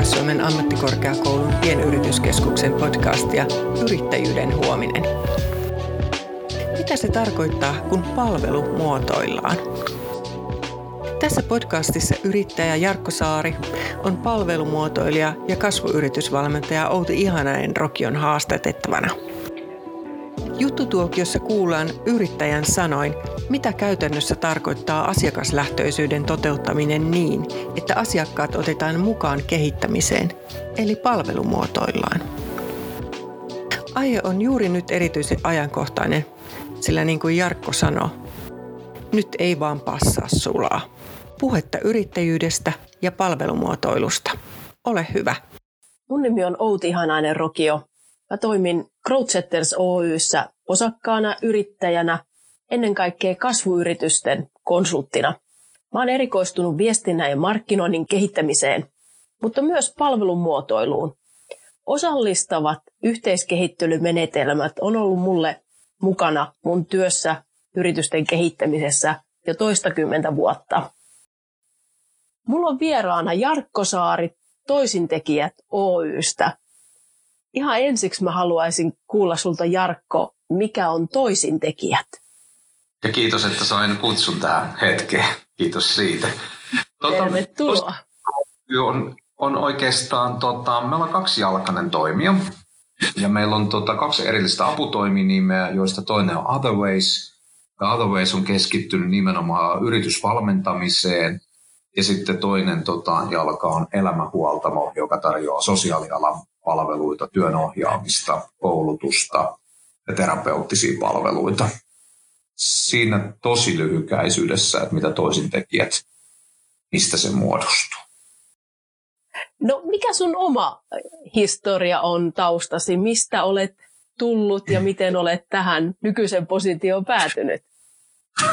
Kaakkois-Suomen ammattikorkeakoulun pienyrityskeskuksen podcastia Yrittäjyyden huominen. Mitä se tarkoittaa, kun palvelu muotoillaan? Tässä podcastissa yrittäjä Jarkko Saari on palvelumuotoilija ja kasvuyritysvalmentaja Outi Ihanainen Rokion haastatettavana. Juttutuokiossa kuullaan yrittäjän sanoin, mitä käytännössä tarkoittaa asiakaslähtöisyyden toteuttaminen niin, että asiakkaat otetaan mukaan kehittämiseen, eli palvelumuotoillaan. Aihe on juuri nyt erityisen ajankohtainen, sillä niin kuin Jarkko sanoi, nyt ei vaan passaa sulaa. Puhetta yrittäjyydestä ja palvelumuotoilusta. Ole hyvä. Mun nimi on Outi Hanainen Rokio. Mä toimin Growth Setters Oyssä osakkaana, yrittäjänä, ennen kaikkea kasvuyritysten konsulttina. Mä oon erikoistunut viestinnän ja markkinoinnin kehittämiseen, mutta myös palvelun muotoiluun. Osallistavat yhteiskehittelymenetelmät on ollut mulle mukana mun työssä yritysten kehittämisessä jo toistakymmentä vuotta. Mulla on vieraana Jarkko Saari, toisintekijät Oystä. Ihan ensiksi mä haluaisin kuulla sulta Jarkko, mikä on toisintekijät? Ja kiitos, että sain kutsun tähän hetkeen. Kiitos siitä. Tuota, Tervetuloa. On, on oikeastaan, tota, meillä on kaksi jalkainen toimija. Ja meillä on tota, kaksi erillistä aputoiminimeä, joista toinen on Otherways. Ja Otherways on keskittynyt nimenomaan yritysvalmentamiseen. Ja sitten toinen tota, jalka on Elämähuoltamo, joka tarjoaa sosiaalialan palveluita, työnohjaamista, koulutusta ja terapeuttisia palveluita. Siinä tosi lyhykäisyydessä, että mitä toisin tekijät, mistä se muodostuu. No mikä sun oma historia on taustasi? Mistä olet tullut ja miten olet tähän nykyisen positioon päätynyt?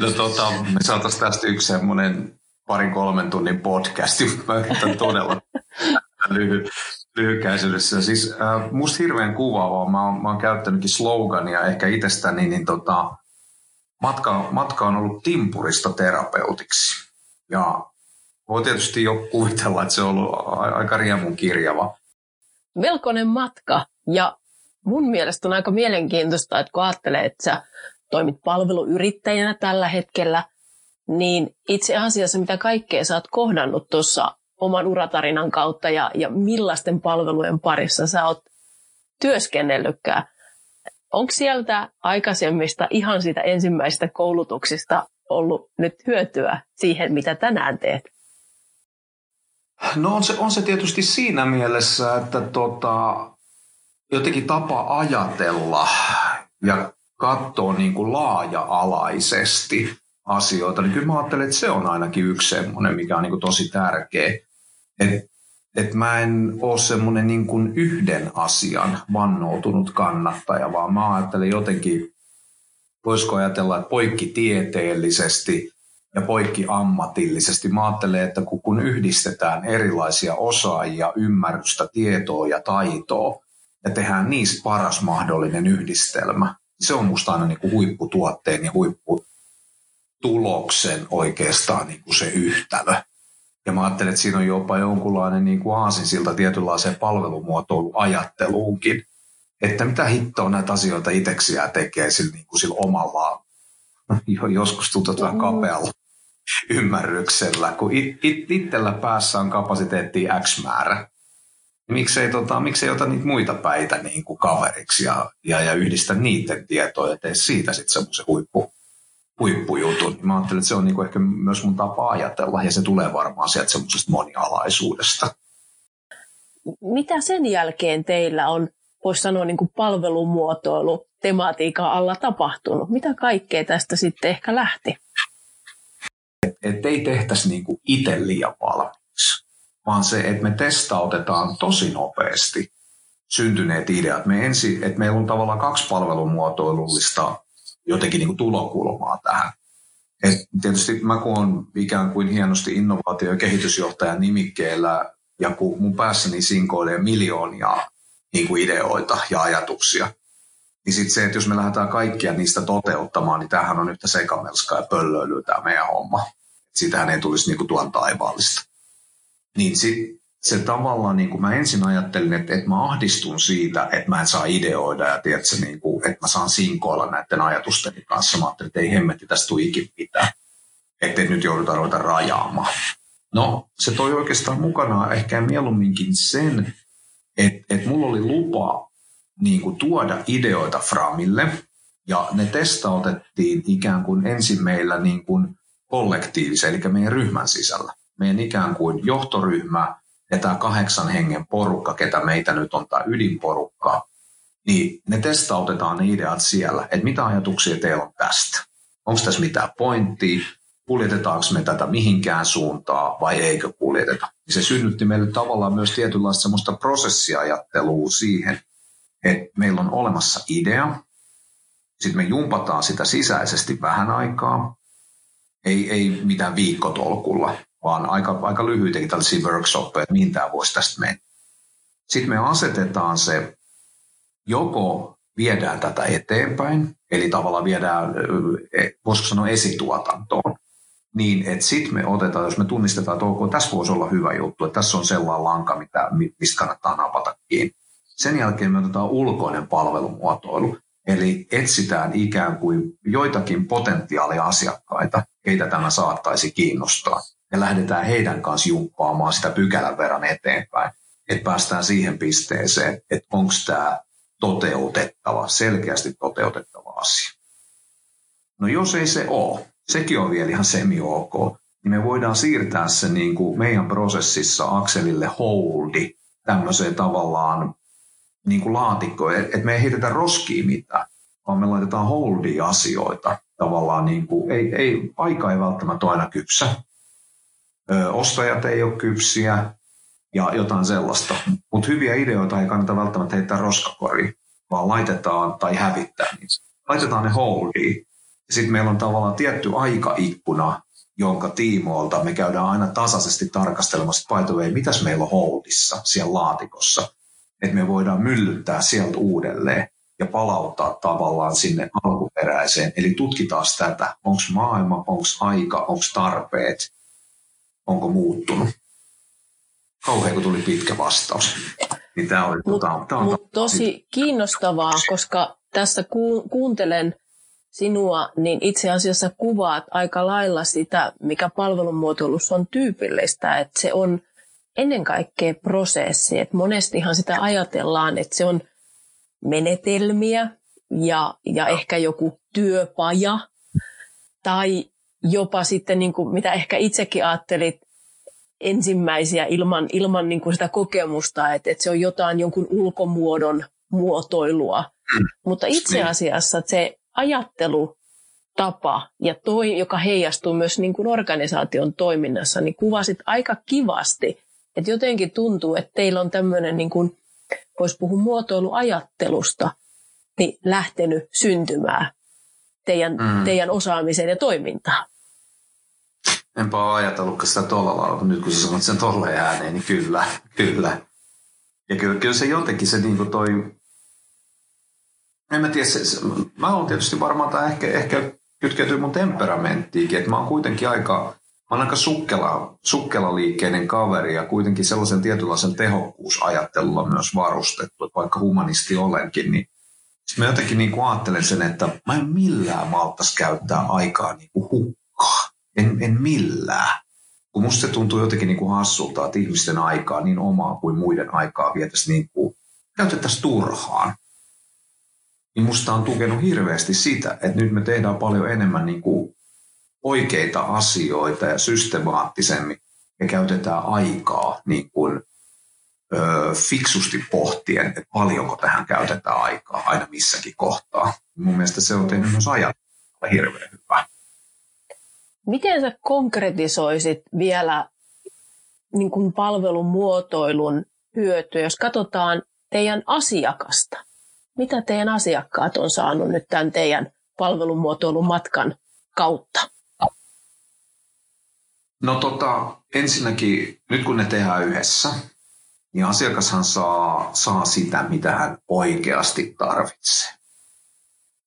No tota, me saataisiin tästä yksi semmoinen parin kolmen tunnin podcasti. Mä yritän todella lyhy, lyhykäisyydessä. Siis äh, musta hirveän kuvaavaa. Mä oon, mä oon käyttänytkin slogania ehkä itsestäni, niin tota, matka, matka on ollut timpurista terapeutiksi. Ja voi tietysti jo kuvitella, että se on ollut aika riemun kirjava. Melkoinen matka. Ja mun mielestä on aika mielenkiintoista, että kun ajattelee, että sä toimit palveluyrittäjänä tällä hetkellä, niin itse asiassa mitä kaikkea sä oot kohdannut tuossa oman uratarinan kautta ja, ja millaisten palvelujen parissa sä oot työskennellytkään. Onko sieltä aikaisemmista ihan siitä ensimmäisistä koulutuksista ollut nyt hyötyä siihen, mitä tänään teet? No on se, on se tietysti siinä mielessä, että tota, jotenkin tapa ajatella ja katsoa niin kuin laaja-alaisesti asioita, niin kyllä mä ajattelen, että se on ainakin yksi semmoinen, mikä on niin kuin tosi tärkeä. Että et mä en ole semmoinen niin kuin yhden asian vannoutunut kannattaja, vaan mä ajattelen jotenkin, voisiko ajatella, että poikkitieteellisesti ja poikki ammatillisesti. Mä ajattelen, että kun yhdistetään erilaisia osaajia, ymmärrystä, tietoa ja taitoa ja tehdään niistä paras mahdollinen yhdistelmä, se on musta aina niin kuin huipputuotteen ja huipputuloksen oikeastaan niin kuin se yhtälö. Ja mä ajattelen, että siinä on jopa jonkunlainen niin kuin aasinsilta tietynlaiseen palvelumuotoiluajatteluunkin. Että mitä hittoa näitä asioita itseksiä tekee sillä, niin kuin sillä omalla, joskus tuntuu vähän kapealla ymmärryksellä, kun it, it, itsellä päässä on kapasiteetti X määrä. Miksei, tota, miksei ota niitä muita päitä niin kuin kaveriksi ja, ja, ja yhdistä niiden tietoja ja tee siitä sitten semmoisen huippu, huippujutun. Mä ajattelen, että se on niin kuin ehkä myös mun tapa ajatella ja se tulee varmaan sieltä semmoisesta monialaisuudesta. Mitä sen jälkeen teillä on, voisi sanoa niin kuin palvelumuotoilu tematiikan alla tapahtunut? Mitä kaikkea tästä sitten ehkä lähti? Että ei tehtäisi niin kuin itse liian valmiiksi, vaan se, että me testautetaan tosi nopeasti syntyneet ideat. Me ensi, että meillä on tavallaan kaksi palvelumuotoilullista jotenkin niin kuin tulokulmaa tähän. Et tietysti mä kun on ikään kuin hienosti innovaatio- ja kehitysjohtajan nimikkeellä ja kun mun päässäni sinkoilee miljoonia niin kuin ideoita ja ajatuksia, niin sitten se, että jos me lähdetään kaikkia niistä toteuttamaan, niin tämähän on yhtä sekamelskaa ja pöllöilyä tämä meidän homma. Sitähän ei tulisi niin kuin tuon taivaallista. Niin sit, se tavallaan, niin kuin mä ensin ajattelin, että, että mä ahdistun siitä, että mä en saa ideoida ja tiedätkö, niin kuin, että mä saan sinkoilla näiden ajatusteni kanssa. Mä ajattelin, että ei hemmetti, tästä tule ikin mitään. Että nyt joudutaan ruveta rajaamaan. No, se toi oikeastaan mukanaan ehkä mieluumminkin sen, että, että mulla oli lupa niin kuin tuoda ideoita Framille, ja ne testautettiin ikään kuin ensin meillä niin kuin kollektiivisen, eli meidän ryhmän sisällä. Meidän ikään kuin johtoryhmä ja tämä kahdeksan hengen porukka, ketä meitä nyt on tämä ydinporukka, niin ne testautetaan ne ideat siellä, että mitä ajatuksia teillä on tästä. Onko tässä mitään pointtia, kuljetetaanko me tätä mihinkään suuntaan vai eikö kuljeteta. Se synnytti meille tavallaan myös tietynlaista semmoista prosessiajattelua siihen, että meillä on olemassa idea, sitten me jumpataan sitä sisäisesti vähän aikaa, ei, ei mitään viikkotolkulla, vaan aika, aika lyhyitäkin tällaisia workshoppeja, mihin tämä voisi tästä mennä. Sitten me asetetaan se, joko viedään tätä eteenpäin, eli tavallaan viedään, e, voisiko sanoa esituotantoon, niin että sitten me otetaan, jos me tunnistetaan, että ok, tässä voisi olla hyvä juttu, että tässä on sellainen lanka, mitä, mistä kannattaa napata kiinni. Sen jälkeen me otetaan ulkoinen palvelumuotoilu, eli etsitään ikään kuin joitakin potentiaaliasiakkaita, keitä tämä saattaisi kiinnostaa ja lähdetään heidän kanssa jumppaamaan sitä pykälän verran eteenpäin, että päästään siihen pisteeseen, että onko tämä toteutettava, selkeästi toteutettava asia. No jos ei se ole, sekin on vielä ihan semi-ok, niin me voidaan siirtää se niin kuin meidän prosessissa akselille holdi tämmöiseen tavallaan niin kuin laatikkoon, että me ei heitetä roskiin mitään, vaan me laitetaan holdi asioita tavallaan niin kuin, ei, ei, aika ei välttämättä aina kypsä, ostajat ei ole kypsiä ja jotain sellaista. Mutta hyviä ideoita ei kannata välttämättä heittää roskakoriin, vaan laitetaan tai hävittää niitä. Laitetaan ne holdiin. Sitten meillä on tavallaan tietty aikaikkuna, jonka tiimoilta me käydään aina tasaisesti tarkastelemassa, by the way, mitäs meillä on holdissa siellä laatikossa. Että me voidaan myllyttää sieltä uudelleen ja palauttaa tavallaan sinne alkuperäiseen. Eli tutkitaan tätä, onko maailma, onko aika, onko tarpeet – onko muuttunut. Kauhean kun tuli pitkä vastaus. Niin tämä oli, Mut, tota, tämä on mut tosi kiinnostavaa, koska tässä ku, kuuntelen sinua, niin itse asiassa kuvaat aika lailla sitä, mikä palvelumuotoilussa on tyypillistä, että se on ennen kaikkea prosessi. Että monestihan sitä ajatellaan, että se on menetelmiä ja, ja ehkä joku työpaja tai jopa sitten, niin kuin, mitä ehkä itsekin ajattelit, ensimmäisiä ilman, ilman niin kuin sitä kokemusta, että, että se on jotain jonkun ulkomuodon muotoilua. Mm. Mutta itse niin. asiassa se ajattelutapa ja toi, joka heijastuu myös niin kuin organisaation toiminnassa, niin kuvasit aika kivasti, että jotenkin tuntuu, että teillä on tämmöinen, niin kuin, voisi puhua muotoiluajattelusta, niin lähtenyt syntymään teidän, mm. teidän osaamiseen ja toimintaan. Enpä ole ajatellutkaan sitä tuolla lailla, mutta nyt kun sä sanot sen tolleen ääneen, niin kyllä, kyllä. Ja kyllä, kyllä se jotenkin se niin kuin toi, en mä tiedä, se, se, mä oon tietysti varmaan, tämä ehkä, ehkä kytkeytyy mun temperamenttiinkin, että mä oon kuitenkin aika, mä oon aika sukkela, sukkela liikkeinen kaveri ja kuitenkin sellaisen tietynlaisen tehokkuusajattelulla myös varustettu, että vaikka humanisti olenkin, niin sitten mä jotenkin niin kuin ajattelen sen, että mä en millään malttaisi käyttää aikaa niin kuin hukkaa. En, en millään. Kun musta se tuntuu jotenkin niin kuin hassulta, että ihmisten aikaa, niin omaa kuin muiden aikaa vietäisiin niin kuin, käytettäisiin turhaan. Niin musta on tukenut hirveästi sitä, että nyt me tehdään paljon enemmän niin kuin oikeita asioita ja systemaattisemmin ja käytetään aikaa niin kuin fiksusti pohtien, että paljonko tähän käytetään aikaa aina missäkin kohtaa. Mun mielestä se on tehnyt myös ajatella hirveän hyvää. Miten sä konkretisoisit vielä niin kuin palvelun muotoilun hyötyä, jos katsotaan teidän asiakasta? Mitä teidän asiakkaat on saanut nyt tämän teidän palvelumuotoilun matkan kautta? No tota, ensinnäkin, nyt kun ne tehdään yhdessä, niin asiakashan saa, saa sitä, mitä hän oikeasti tarvitsee.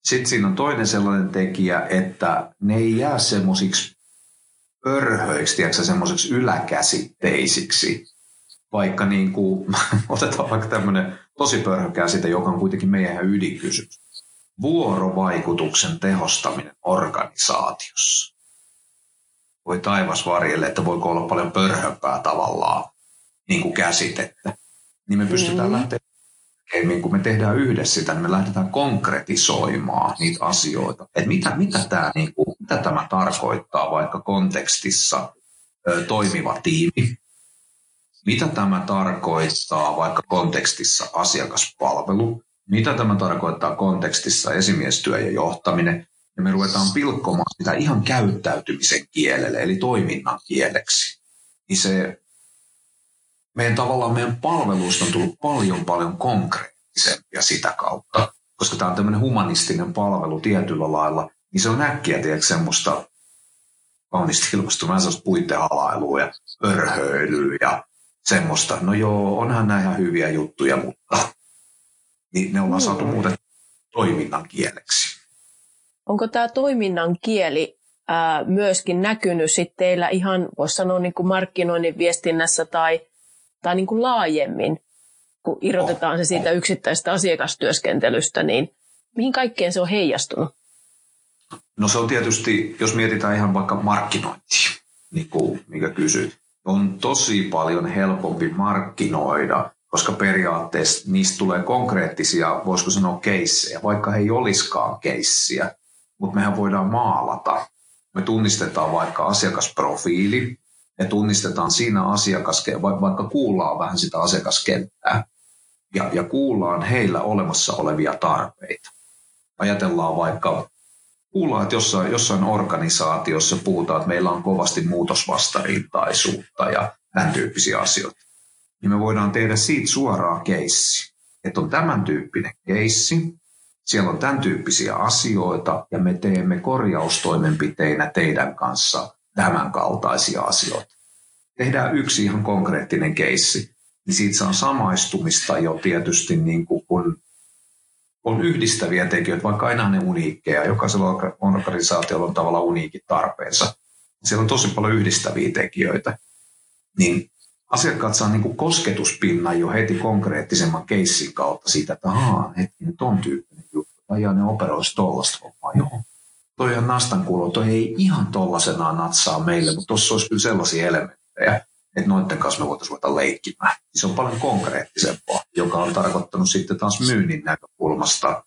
Sitten siinä on toinen sellainen tekijä, että ne ei jää semmoisiksi pörhöiksi, semmoisiksi yläkäsitteisiksi, vaikka niin kuin, otetaan vaikka tämmöinen tosi pörhökää sitä, joka on kuitenkin meidän ydinkysymys. Vuorovaikutuksen tehostaminen organisaatiossa. Voi taivas varjelle, että voiko olla paljon pörhömpää tavallaan niin kuin käsitettä. Niin me pystytään mm. lähteä kun me tehdään yhdessä sitä, niin me lähdetään konkretisoimaan niitä asioita. Että mitä, mitä, tämä, niin kuin, mitä tämä tarkoittaa vaikka kontekstissa ö, toimiva tiimi, mitä tämä tarkoittaa vaikka kontekstissa asiakaspalvelu, mitä tämä tarkoittaa kontekstissa esimiestyö ja johtaminen, ja me ruvetaan pilkkomaan sitä ihan käyttäytymisen kielelle, eli toiminnan kieleksi. Niin se meidän tavallaan meidän palveluista on tullut paljon paljon konkreettisempia sitä kautta, koska tämä on tämmöinen humanistinen palvelu tietyllä lailla, niin se on äkkiä tiedätkö, semmoista kauniisti ilmastua, vähän sellaista puitehalailua ja örhöilyä ja semmoista. No joo, onhan nämä ihan hyviä juttuja, mutta niin ne ollaan mm. saatu muuten toiminnan kieleksi. Onko tämä toiminnan kieli ää, myöskin näkynyt sitten teillä ihan, voisi sanoa niin kuin markkinoinnin viestinnässä tai, tai niin kuin laajemmin, kun irrotetaan se siitä yksittäisestä asiakastyöskentelystä, niin mihin kaikkeen se on heijastunut? No se on tietysti, jos mietitään ihan vaikka markkinointia, niin kuin mikä kysyt, on tosi paljon helpompi markkinoida, koska periaatteessa niistä tulee konkreettisia, voisiko sanoa, keissejä, vaikka he ei olisikaan keissiä, mutta mehän voidaan maalata. Me tunnistetaan vaikka asiakasprofiili, ja tunnistetaan siinä asiakas, vaikka kuullaan vähän sitä asiakaskenttää, ja, ja kuullaan heillä olemassa olevia tarpeita. Ajatellaan vaikka kuullaan, että jossain, jossain organisaatiossa puhutaan, että meillä on kovasti muutosvastarintaisuutta ja tämän tyyppisiä asioita. Niin me voidaan tehdä siitä suoraan keissi. Että on tämän tyyppinen keissi, siellä on tämän tyyppisiä asioita ja me teemme korjaustoimenpiteinä teidän kanssa tämän kaltaisia asioita. Tehdään yksi ihan konkreettinen keissi, niin siitä saa samaistumista jo tietysti niin kuin kun on yhdistäviä tekijöitä, vaikka aina ne uniikkeja. Jokaisella organisaatiolla on tavallaan uniikit tarpeensa. Siellä on tosi paljon yhdistäviä tekijöitä. Niin asiakkaat saa niin kuin kosketuspinnan jo heti konkreettisemman keissin kautta siitä, että ahaa, hetkinen, ton tyyppinen juttu. Tai ne operoisi tollasta hommaa. Joo. Toi on nastan kuulo, toi ei ihan tollasenaan natsaa meille, mutta tuossa olisi kyllä sellaisia elementtejä, että noiden kanssa me voitaisiin ruveta leikkimään. Se on paljon konkreettisempaa, joka on tarkoittanut sitten taas myynnin näkökulmasta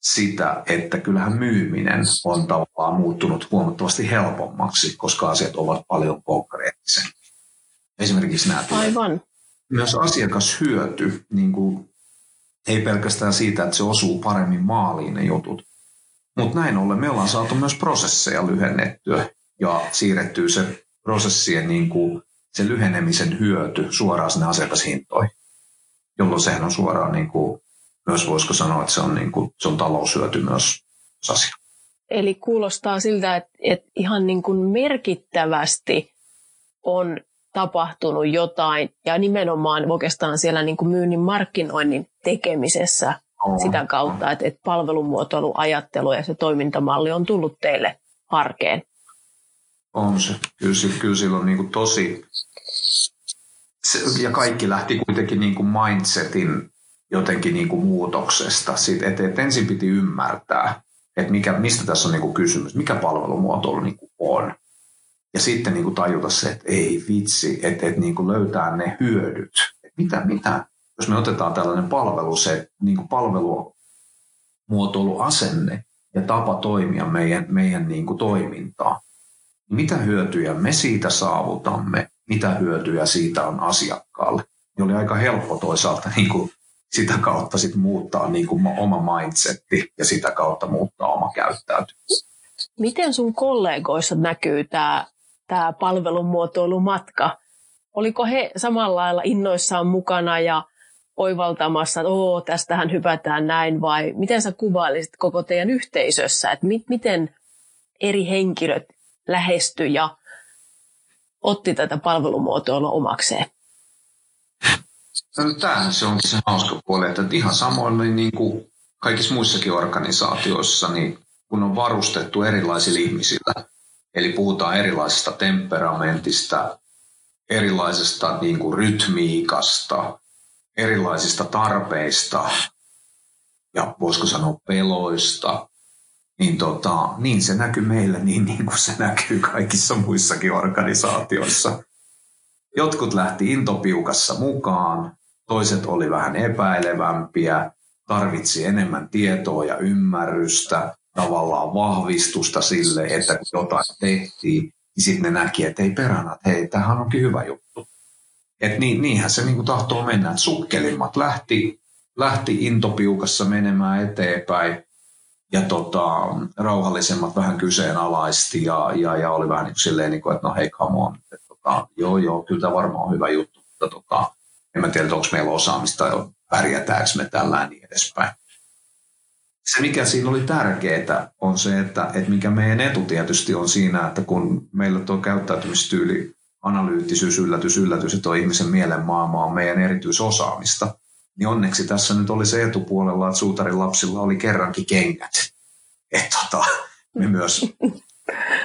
sitä, että kyllähän myyminen on tavallaan muuttunut huomattavasti helpommaksi, koska asiat ovat paljon konkreettisempia. Esimerkiksi nämä tulee. Aivan. Myös asiakashyöty, niin kuin, ei pelkästään siitä, että se osuu paremmin maaliin ne jutut, mutta näin ollen me ollaan saatu myös prosesseja lyhennettyä ja siirrettyä se prosessien niin kuin se lyhenemisen hyöty suoraan sinne asiakashintoihin, jolloin sehän on suoraan niin kuin, myös voisiko sanoa, että se on, niin kuin, se on taloushyöty myös asia. Eli kuulostaa siltä, että, että ihan niin kuin merkittävästi on tapahtunut jotain ja nimenomaan oikeastaan siellä niin kuin myynnin markkinoinnin tekemisessä sitä kautta, että, että palvelumuotoiluajattelu ja se toimintamalli on tullut teille arkeen. On se. Kyllä, kyllä sillä on niin kuin tosi... Se, ja kaikki lähti kuitenkin niin kuin mindsetin jotenkin niin kuin muutoksesta. Siitä, että, että ensin piti ymmärtää, että mikä, mistä tässä on niin kuin kysymys, mikä palvelumuotoilu niin kuin on. Ja sitten niin kuin tajuta se, että ei vitsi, että, että niin kuin löytää ne hyödyt. Että mitä, mitä, jos me otetaan tällainen palvelu, se niin kuin palvelumuotoiluasenne ja tapa toimia meidän, meidän niin kuin toimintaa, mitä hyötyjä me siitä saavutamme, mitä hyötyjä siitä on asiakkaalle. Niin oli aika helppo toisaalta niin kuin sitä kautta sit muuttaa niin kuin oma mindsetti ja sitä kautta muuttaa oma käyttäytymistä. Miten sun kollegoissa näkyy tämä tää palvelumuotoilumatka? Oliko he samalla lailla innoissaan mukana ja oivaltamassa, että Oo, tästähän hypätään näin, vai miten sä kuvailisit koko teidän yhteisössä, että mi- miten eri henkilöt lähestyi ja otti tätä palvelumuotoilua omakseen? No, tämähän se onkin se hauska puoli, että ihan samoin niin kuin kaikissa muissakin organisaatioissa, niin kun on varustettu erilaisilla ihmisillä, eli puhutaan erilaisista temperamentista, erilaisesta niin kuin rytmiikasta, erilaisista tarpeista ja voisiko sanoa peloista, niin, tota, niin se näkyy meillä niin, niin kuin se näkyy kaikissa muissakin organisaatioissa. Jotkut lähti intopiukassa mukaan, toiset oli vähän epäilevämpiä, tarvitsi enemmän tietoa ja ymmärrystä, tavallaan vahvistusta sille, että kun jotain tehtiin, niin sitten ne näki, että ei perana, että hei, tämähän onkin hyvä juttu. Et niin, niinhän se niinku tahtoo mennä, sukkelimmat lähti, lähti intopiukassa menemään eteenpäin ja tota, rauhallisemmat vähän kyseenalaisti ja, ja, ja oli vähän niin kuin silleen, niin kuin, että no hei, come on. Että, tota, joo, joo, kyllä tämä varmaan on hyvä juttu, mutta tota, en mä tiedä, onko meillä osaamista ja pärjätäänkö me tällä niin edespäin. Se, mikä siinä oli tärkeää, on se, että, että mikä meidän etu tietysti on siinä, että kun meillä tuo käyttäytymistyyli, analyyttisyys, yllätys, yllätys, että ihmisen mielen maailma on meidän erityisosaamista, niin onneksi tässä nyt oli se etupuolella, että suutarin lapsilla oli kerrankin kengät. Että tota, me myös,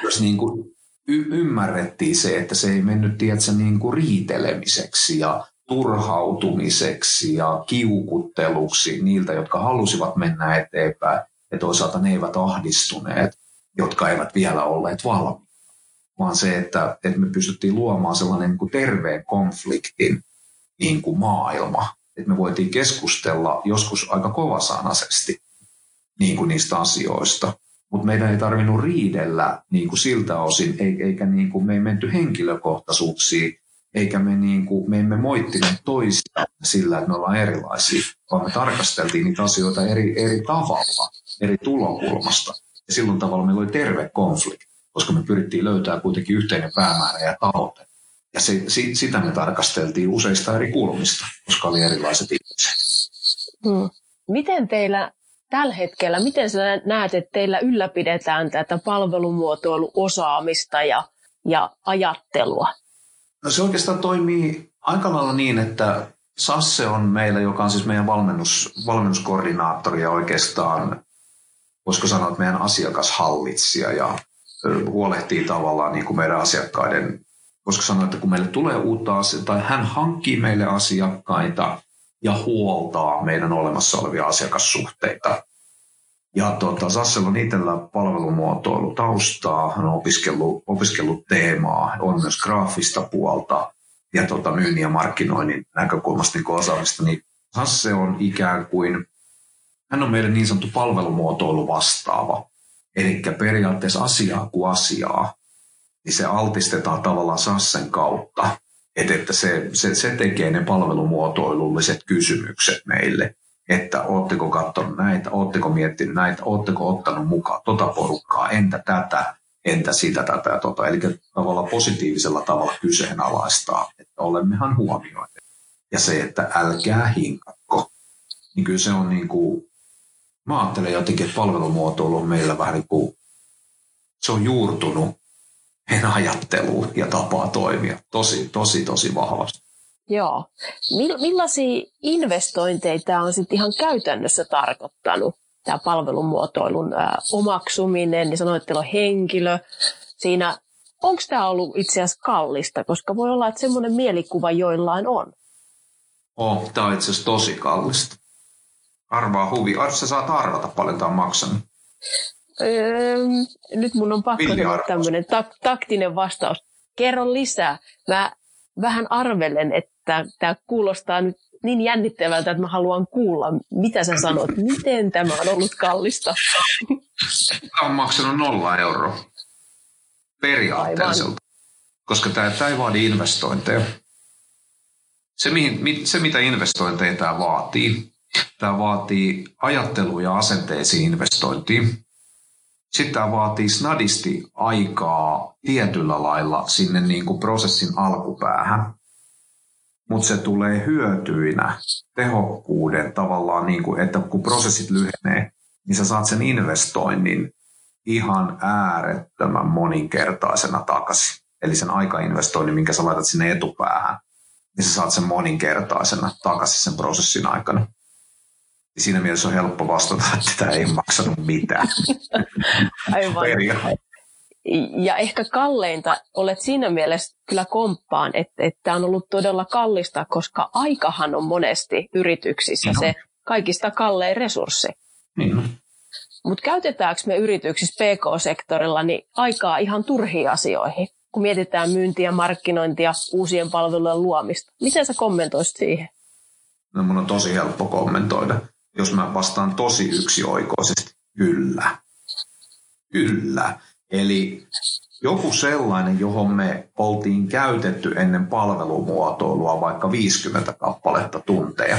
myös niin kuin y- ymmärrettiin se, että se ei mennyt tiedätkö, niin kuin riitelemiseksi ja turhautumiseksi ja kiukutteluksi niiltä, jotka halusivat mennä eteenpäin, ja toisaalta ne eivät ahdistuneet, jotka eivät vielä olleet valmiita. Vaan se, että, että me pystyttiin luomaan sellainen niin kuin terveen konfliktin niin kuin maailma, että me voitiin keskustella joskus aika kovasanaisesti niin kuin niistä asioista. Mutta meidän ei tarvinnut riidellä niin kuin siltä osin, eikä niin kuin me ei menty henkilökohtaisuuksiin, eikä me, niin kuin, me emme moittineet toista sillä, että me ollaan erilaisia, vaan me tarkasteltiin niitä asioita eri, eri tavalla, eri tulokulmasta. Ja silloin tavalla meillä oli terve konflikti, koska me pyrittiin löytää kuitenkin yhteinen päämäärä ja tavoite. Ja se, si, sitä me tarkasteltiin useista eri kulmista, koska oli erilaiset ihmiset. Hmm. Miten teillä tällä hetkellä, miten sä näet, että teillä ylläpidetään tätä palvelumuotoiluosaamista ja, ja ajattelua? No se oikeastaan toimii aika lailla niin, että Sasse on meillä, joka on siis meidän valmennus, valmennuskoordinaattori ja oikeastaan, voisiko sanoa, että meidän asiakashallitsija ja huolehtii tavallaan niin kuin meidän asiakkaiden, voisiko sanoa, että kun meille tulee uutta asiaa, tai hän hankkii meille asiakkaita ja huoltaa meidän olemassa olevia asiakassuhteita. Ja tuota, Sassella on itsellä palvelumuotoilu taustaa, hän on opiskellut, opiskellut teemaa, on myös graafista puolta ja tuota, myynnin ja markkinoinnin näkökulmasta niin osaamista, niin Sasse on ikään kuin, hän on meidän niin sanottu palvelumuotoilu vastaava. Eli periaatteessa asiaa kuin asiaa, niin se altistetaan tavallaan Sassen kautta, että, että se, se, se tekee ne palvelumuotoilulliset kysymykset meille että ootteko katsonut näitä, ootteko miettinyt näitä, ootteko ottanut mukaan tota porukkaa, entä tätä, entä sitä, tätä ja tota. Eli tavallaan positiivisella tavalla kyseenalaistaa, että olemmehan huomioineet. Ja se, että älkää hinkakko, niin kyllä se on niin kuin, mä ajattelen jotenkin, että palvelumuotoilu on meillä vähän niin kuin, se on juurtunut meidän ajatteluun ja tapaa toimia tosi, tosi, tosi vahvasti. Joo. Millaisia investointeja tämä on sitten ihan käytännössä tarkoittanut, tämä palvelumuotoilun ää, omaksuminen, niin sanoit, että on henkilö. Siinä, onko tämä ollut itse asiassa kallista, koska voi olla, että semmoinen mielikuva joillain on. Oh, tämä on itse asiassa tosi kallista. Arvaa huvi. Arvaa, sä saat arvata paljon tämä on maksanut. Öö, nyt mun on pakko tehdä tämmöinen tak- taktinen vastaus. Kerro lisää. Mä vähän arvelen, että tämä kuulostaa nyt niin jännittävältä, että mä haluan kuulla, mitä sä sanot. Miten tämä on ollut kallista? Tämä on maksanut nolla euroa periaatteelliselta, koska tämä, tämä ei vaadi investointeja. Se, mihin, se, mitä investointeja tämä vaatii, tämä vaatii ajattelu- ja asenteisiin investointiin. Sitten tämä vaatii snadisti aikaa tietyllä lailla sinne niin kuin prosessin alkupäähän. Mutta se tulee hyötyinä tehokkuuden tavallaan, niin kuin, että kun prosessit lyhenee, niin sä saat sen investoinnin ihan äärettömän moninkertaisena takaisin. Eli sen aikainvestoinnin, minkä sä laitat sinne etupäähän, niin sä saat sen moninkertaisena takaisin sen prosessin aikana siinä mielessä on helppo vastata, että tämä ei maksanut mitään. Aivan. Ja ehkä kalleinta olet siinä mielessä kyllä komppaan, että, että on ollut todella kallista, koska aikahan on monesti yrityksissä no. se kaikista kallein resurssi. Niin. Mutta käytetäänkö me yrityksissä PK-sektorilla niin aikaa ihan turhiin asioihin, kun mietitään myyntiä, markkinointia, uusien palvelujen luomista? Miten sä kommentoisit siihen? No mun on tosi helppo kommentoida. Jos mä vastaan tosi yksioikoisesti, kyllä. Kyllä. Eli joku sellainen, johon me oltiin käytetty ennen palvelumuotoilua vaikka 50 kappaletta tunteja,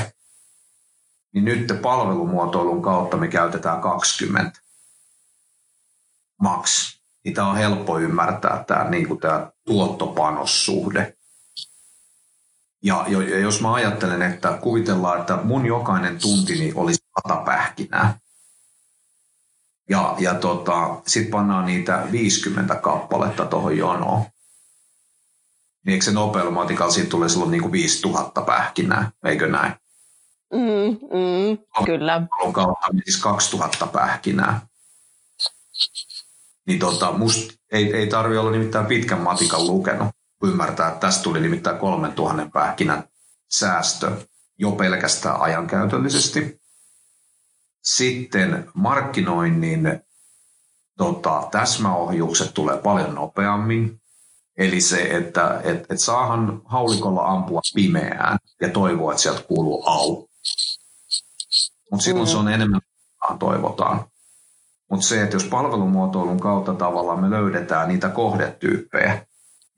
niin nyt palvelumuotoilun kautta me käytetään 20 maks. Niin tämä on helppo ymmärtää tämä, niin kuin tämä tuottopanossuhde. Ja, ja jos mä ajattelen, että kuvitellaan, että mun jokainen tuntini olisi sata pähkinää, ja, ja tota, sitten pannaan niitä 50 kappaletta tuohon jonoon, niin eikö se nopealla matikalla siitä tulee silloin niin kuin 5000 pähkinää, eikö näin? Mm, mm, kyllä. kautta siis 2000 pähkinää. Niin tota, musta ei, ei tarvi olla nimittäin pitkän matikan lukenut. Ymmärtää, että tästä tuli nimittäin 3000 pähkinän säästö jo pelkästään ajankäytöllisesti. Sitten markkinoinnin tota, täsmäohjukset tulee paljon nopeammin. Eli se, että et, et saahan haulikolla ampua pimeään ja toivoa, että sieltä kuuluu au. Mutta silloin se on enemmän toivotaan. Mutta se, että jos palvelumuotoilun kautta tavallaan me löydetään niitä kohdetyyppejä,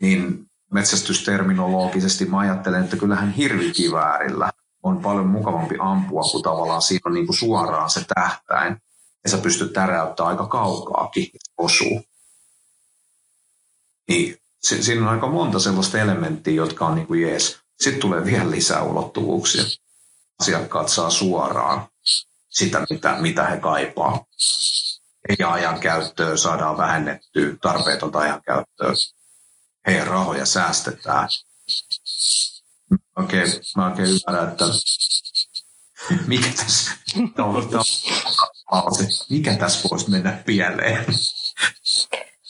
niin metsästysterminologisesti mä ajattelen, että kyllähän hirvikiväärillä on paljon mukavampi ampua, kun tavallaan siinä on niin kuin suoraan se tähtäin. Ja sä pystyt täräyttämään aika kaukaakin, osuu. Niin, siinä on aika monta sellaista elementtiä, jotka on niin kuin jees. Sitten tulee vielä lisää ulottuvuuksia. Asiakkaat saa suoraan sitä, mitä, mitä he kaipaa. Ja ajan käyttöön saadaan vähennettyä tarpeetonta ajan käyttöön. Heidän rahoja säästetään. Okay, mä oikein ymmärrän, että mikä tässä, mikä tässä voisi mennä pieleen.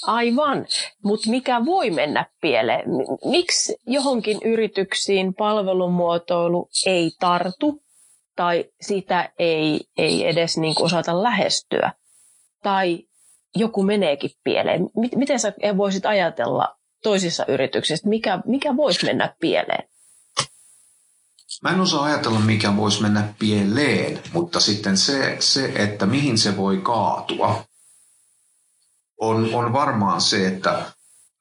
Aivan, mutta mikä voi mennä pieleen? Miksi johonkin yrityksiin palvelumuotoilu ei tartu tai sitä ei, ei edes niin kuin osata lähestyä? Tai joku meneekin pieleen. Miten sä voisit ajatella toisissa yrityksissä, mikä, mikä voisi mennä pieleen? Mä en osaa ajatella, mikä voisi mennä pieleen, mutta sitten se, se että mihin se voi kaatua, on, on varmaan se, että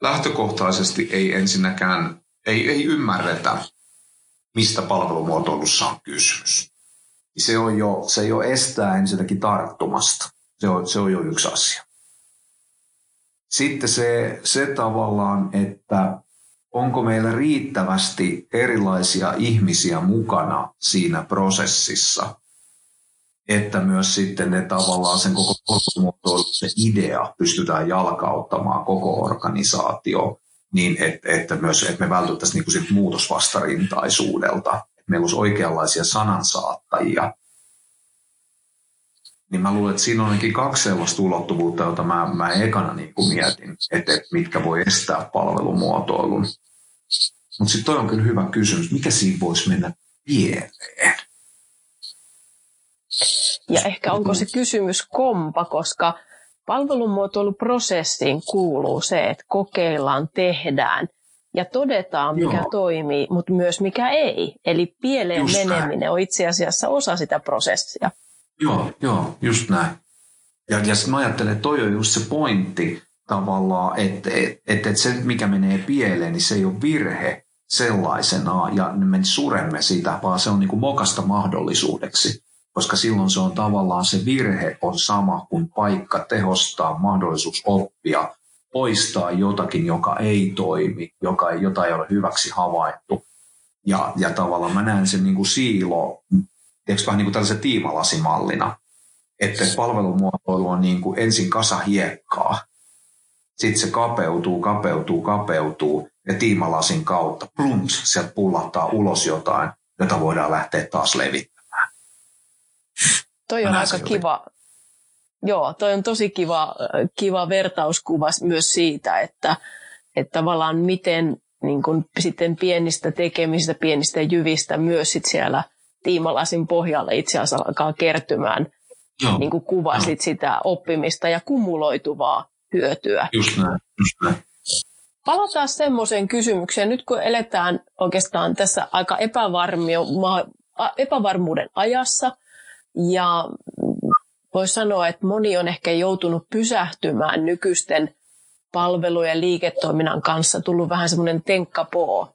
lähtökohtaisesti ei ensinnäkään, ei, ei ymmärretä, mistä palvelumuotoilussa on kysymys. Se, on jo, se jo estää ensinnäkin tarttumasta. Se on, se on jo yksi asia. Sitten se, se tavallaan, että onko meillä riittävästi erilaisia ihmisiä mukana siinä prosessissa, että myös sitten ne tavallaan sen koko se idea pystytään jalkauttamaan koko organisaatio niin, että, että myös että me vältyttäisiin niin muutosvastarintaisuudelta. Meillä olisi oikeanlaisia sanansaattajia. Niin mä luulen, että siinä on ainakin kaksi sellaista ulottuvuutta, jota mä, mä ekana niin kuin mietin, että, että mitkä voi estää palvelumuotoilun. Mutta sitten toi on kyllä hyvä kysymys, mikä siinä voisi mennä pieleen? Ja ehkä onko se kysymys kompa, koska palvelumuotoiluprosessiin kuuluu se, että kokeillaan, tehdään ja todetaan, mikä Joo. toimii, mutta myös mikä ei. Eli pieleen just meneminen näin. on itse asiassa osa sitä prosessia. Joo, joo, just näin. Ja, ja mä ajattelen, että toi on just se pointti tavallaan, että, että, että se, mikä menee pieleen, niin se ei ole virhe sellaisenaan ja me suremme sitä, vaan se on niin kuin mokasta mahdollisuudeksi koska silloin se on tavallaan se virhe on sama kuin paikka tehostaa, mahdollisuus oppia, poistaa jotakin, joka ei toimi, joka, jota ei ole hyväksi havaittu. Ja, ja tavallaan mä näen sen niin kuin siilo, eikö vähän niin kuin tällaisen tiimalasimallina, että palvelumuotoilu on niin kuin ensin kasa hiekkaa, sitten se kapeutuu, kapeutuu, kapeutuu ja tiimalasin kautta, plums, sieltä pullahtaa ulos jotain, jota voidaan lähteä taas levittämään. Toi on aika kiva, Joo, toi on tosi kiva, kiva vertauskuva myös siitä, että, että tavallaan miten niin kun sitten pienistä tekemistä, pienistä jyvistä myös sit siellä tiimalasin pohjalla itse asiassa alkaa kertymään, Joo. niin kuin kuvasit Joo. sitä oppimista ja kumuloituvaa hyötyä. Just näin, just näin. Palataan semmoiseen kysymykseen. Nyt kun eletään oikeastaan tässä aika epävarmuuden ajassa ja voisi sanoa, että moni on ehkä joutunut pysähtymään nykyisten palvelujen liiketoiminnan kanssa, tullut vähän semmoinen tenkkapoo.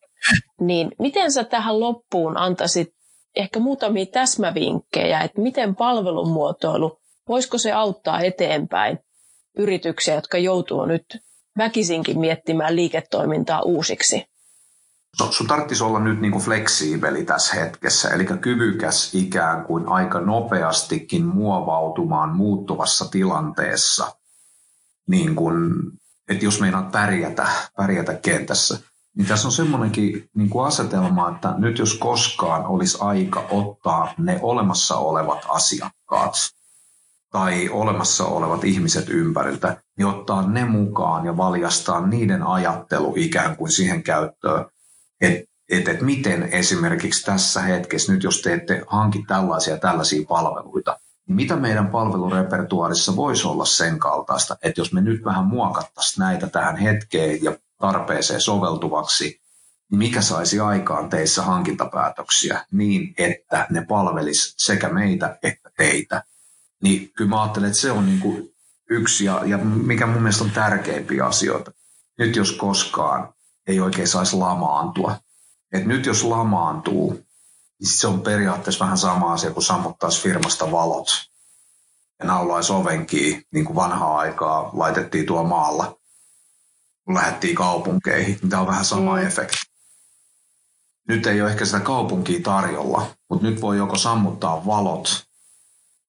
Niin miten sä tähän loppuun antaisit ehkä muutamia täsmävinkkejä, että miten palvelumuotoilu, voisiko se auttaa eteenpäin yrityksiä, jotka joutuu nyt väkisinkin miettimään liiketoimintaa uusiksi? No, sun tarvitsisi olla nyt niin kuin fleksiibeli tässä hetkessä, eli kyvykäs ikään kuin aika nopeastikin muovautumaan muuttuvassa tilanteessa, niin kuin, että jos meinaat pärjätä, pärjätä kentässä. Niin tässä on semmoinenkin niin kuin asetelma, että nyt jos koskaan olisi aika ottaa ne olemassa olevat asiakkaat tai olemassa olevat ihmiset ympäriltä, niin ottaa ne mukaan ja valjastaa niiden ajattelu ikään kuin siihen käyttöön, että et, et miten esimerkiksi tässä hetkessä, nyt jos te ette hanki tällaisia tällaisia palveluita, niin mitä meidän palvelurepertuarissa voisi olla sen kaltaista, että jos me nyt vähän muokattaisiin näitä tähän hetkeen ja tarpeeseen soveltuvaksi, mikä saisi aikaan teissä hankintapäätöksiä niin, että ne palvelis sekä meitä että teitä. Niin kyllä mä ajattelen, että se on niin kuin yksi ja, ja mikä mun mielestä on tärkeimpiä asioita. Nyt jos koskaan ei oikein saisi lamaantua. Et nyt jos lamaantuu, niin se on periaatteessa vähän sama asia kuin sammuttaisi firmasta valot ja naulaisi ovenkiin, niin kuin vanhaa aikaa laitettiin tuo maalla, kun lähdettiin kaupunkeihin. Tämä on vähän sama mm. efekti. Nyt ei ole ehkä sitä kaupunkia tarjolla, mutta nyt voi joko sammuttaa valot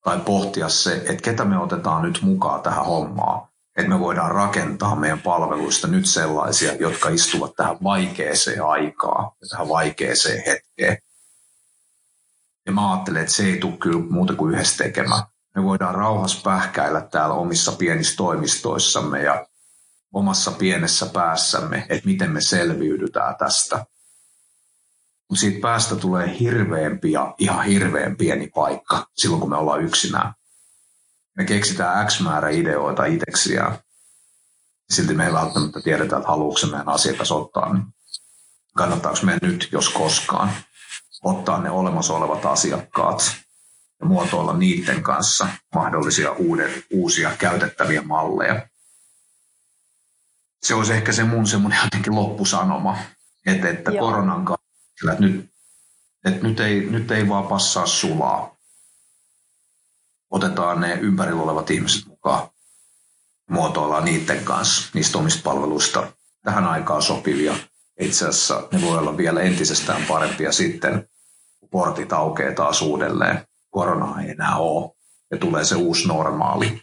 tai pohtia se, että ketä me otetaan nyt mukaan tähän hommaan että me voidaan rakentaa meidän palveluista nyt sellaisia, jotka istuvat tähän vaikeeseen aikaan ja tähän vaikeeseen hetkeen. Ja mä ajattelen, että se ei tule kyllä muuta kuin yhdessä tekemään. Me voidaan rauhassa pähkäillä täällä omissa pienissä toimistoissamme ja omassa pienessä päässämme, että miten me selviydytään tästä. Mutta siitä päästä tulee hirveämpi ja ihan hirveän pieni paikka silloin, kun me ollaan yksinään me keksitään X määrä ideoita itseksi ja silti me ei välttämättä tiedetä, että haluuko se meidän asiakas ottaa, niin kannattaako meidän nyt, jos koskaan, ottaa ne olemassa olevat asiakkaat ja muotoilla niiden kanssa mahdollisia uuden, uusia käytettäviä malleja. Se olisi ehkä se mun semmoinen jotenkin loppusanoma, että, että koronan kanssa, että nyt, että nyt, ei, nyt ei vaan passaa sulaa, otetaan ne ympärillä olevat ihmiset mukaan, muotoillaan niiden kanssa niistä omista palveluista tähän aikaan sopivia. Itse asiassa ne voi olla vielä entisestään parempia sitten, kun portit aukeaa taas uudelleen. Korona ei enää ole ja tulee se uusi normaali.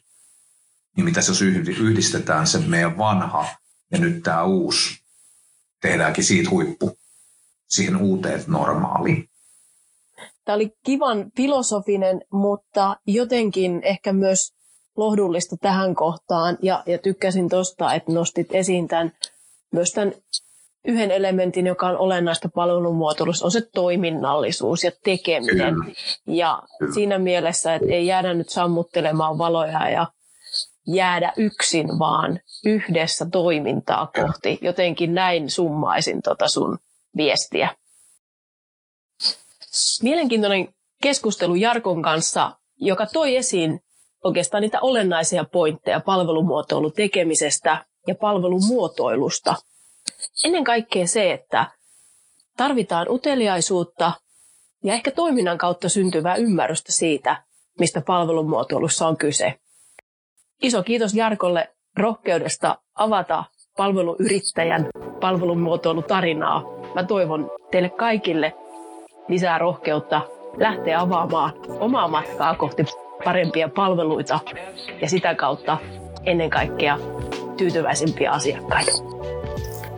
Niin mitä jos yhdistetään se meidän vanha ja nyt tämä uusi, tehdäänkin siitä huippu siihen uuteen normaaliin. Tämä oli kivan filosofinen, mutta jotenkin ehkä myös lohdullista tähän kohtaan. Ja, ja tykkäsin tuosta, että nostit esiin tämän, myös tämän yhden elementin, joka on olennaista palvelumuotoilussa, on se toiminnallisuus ja tekeminen. Kyllä. Ja Kyllä. siinä mielessä, että ei jäädä nyt sammuttelemaan valoja ja jäädä yksin, vaan yhdessä toimintaa kohti. Jotenkin näin summaisin tota sun viestiä mielenkiintoinen keskustelu Jarkon kanssa, joka toi esiin oikeastaan niitä olennaisia pointteja palvelumuotoilun tekemisestä ja palvelumuotoilusta. Ennen kaikkea se, että tarvitaan uteliaisuutta ja ehkä toiminnan kautta syntyvää ymmärrystä siitä, mistä palvelumuotoilussa on kyse. Iso kiitos Jarkolle rohkeudesta avata palveluyrittäjän palvelumuotoilutarinaa. Mä toivon teille kaikille lisää rohkeutta lähteä avaamaan omaa matkaa kohti parempia palveluita ja sitä kautta ennen kaikkea tyytyväisimpiä asiakkaita.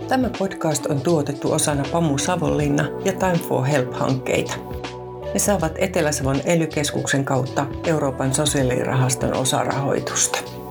Tämä podcast on tuotettu osana Pamu Savonlinna ja Time for Help-hankkeita. Ne saavat Etelä-Savon ely kautta Euroopan sosiaalirahaston osarahoitusta.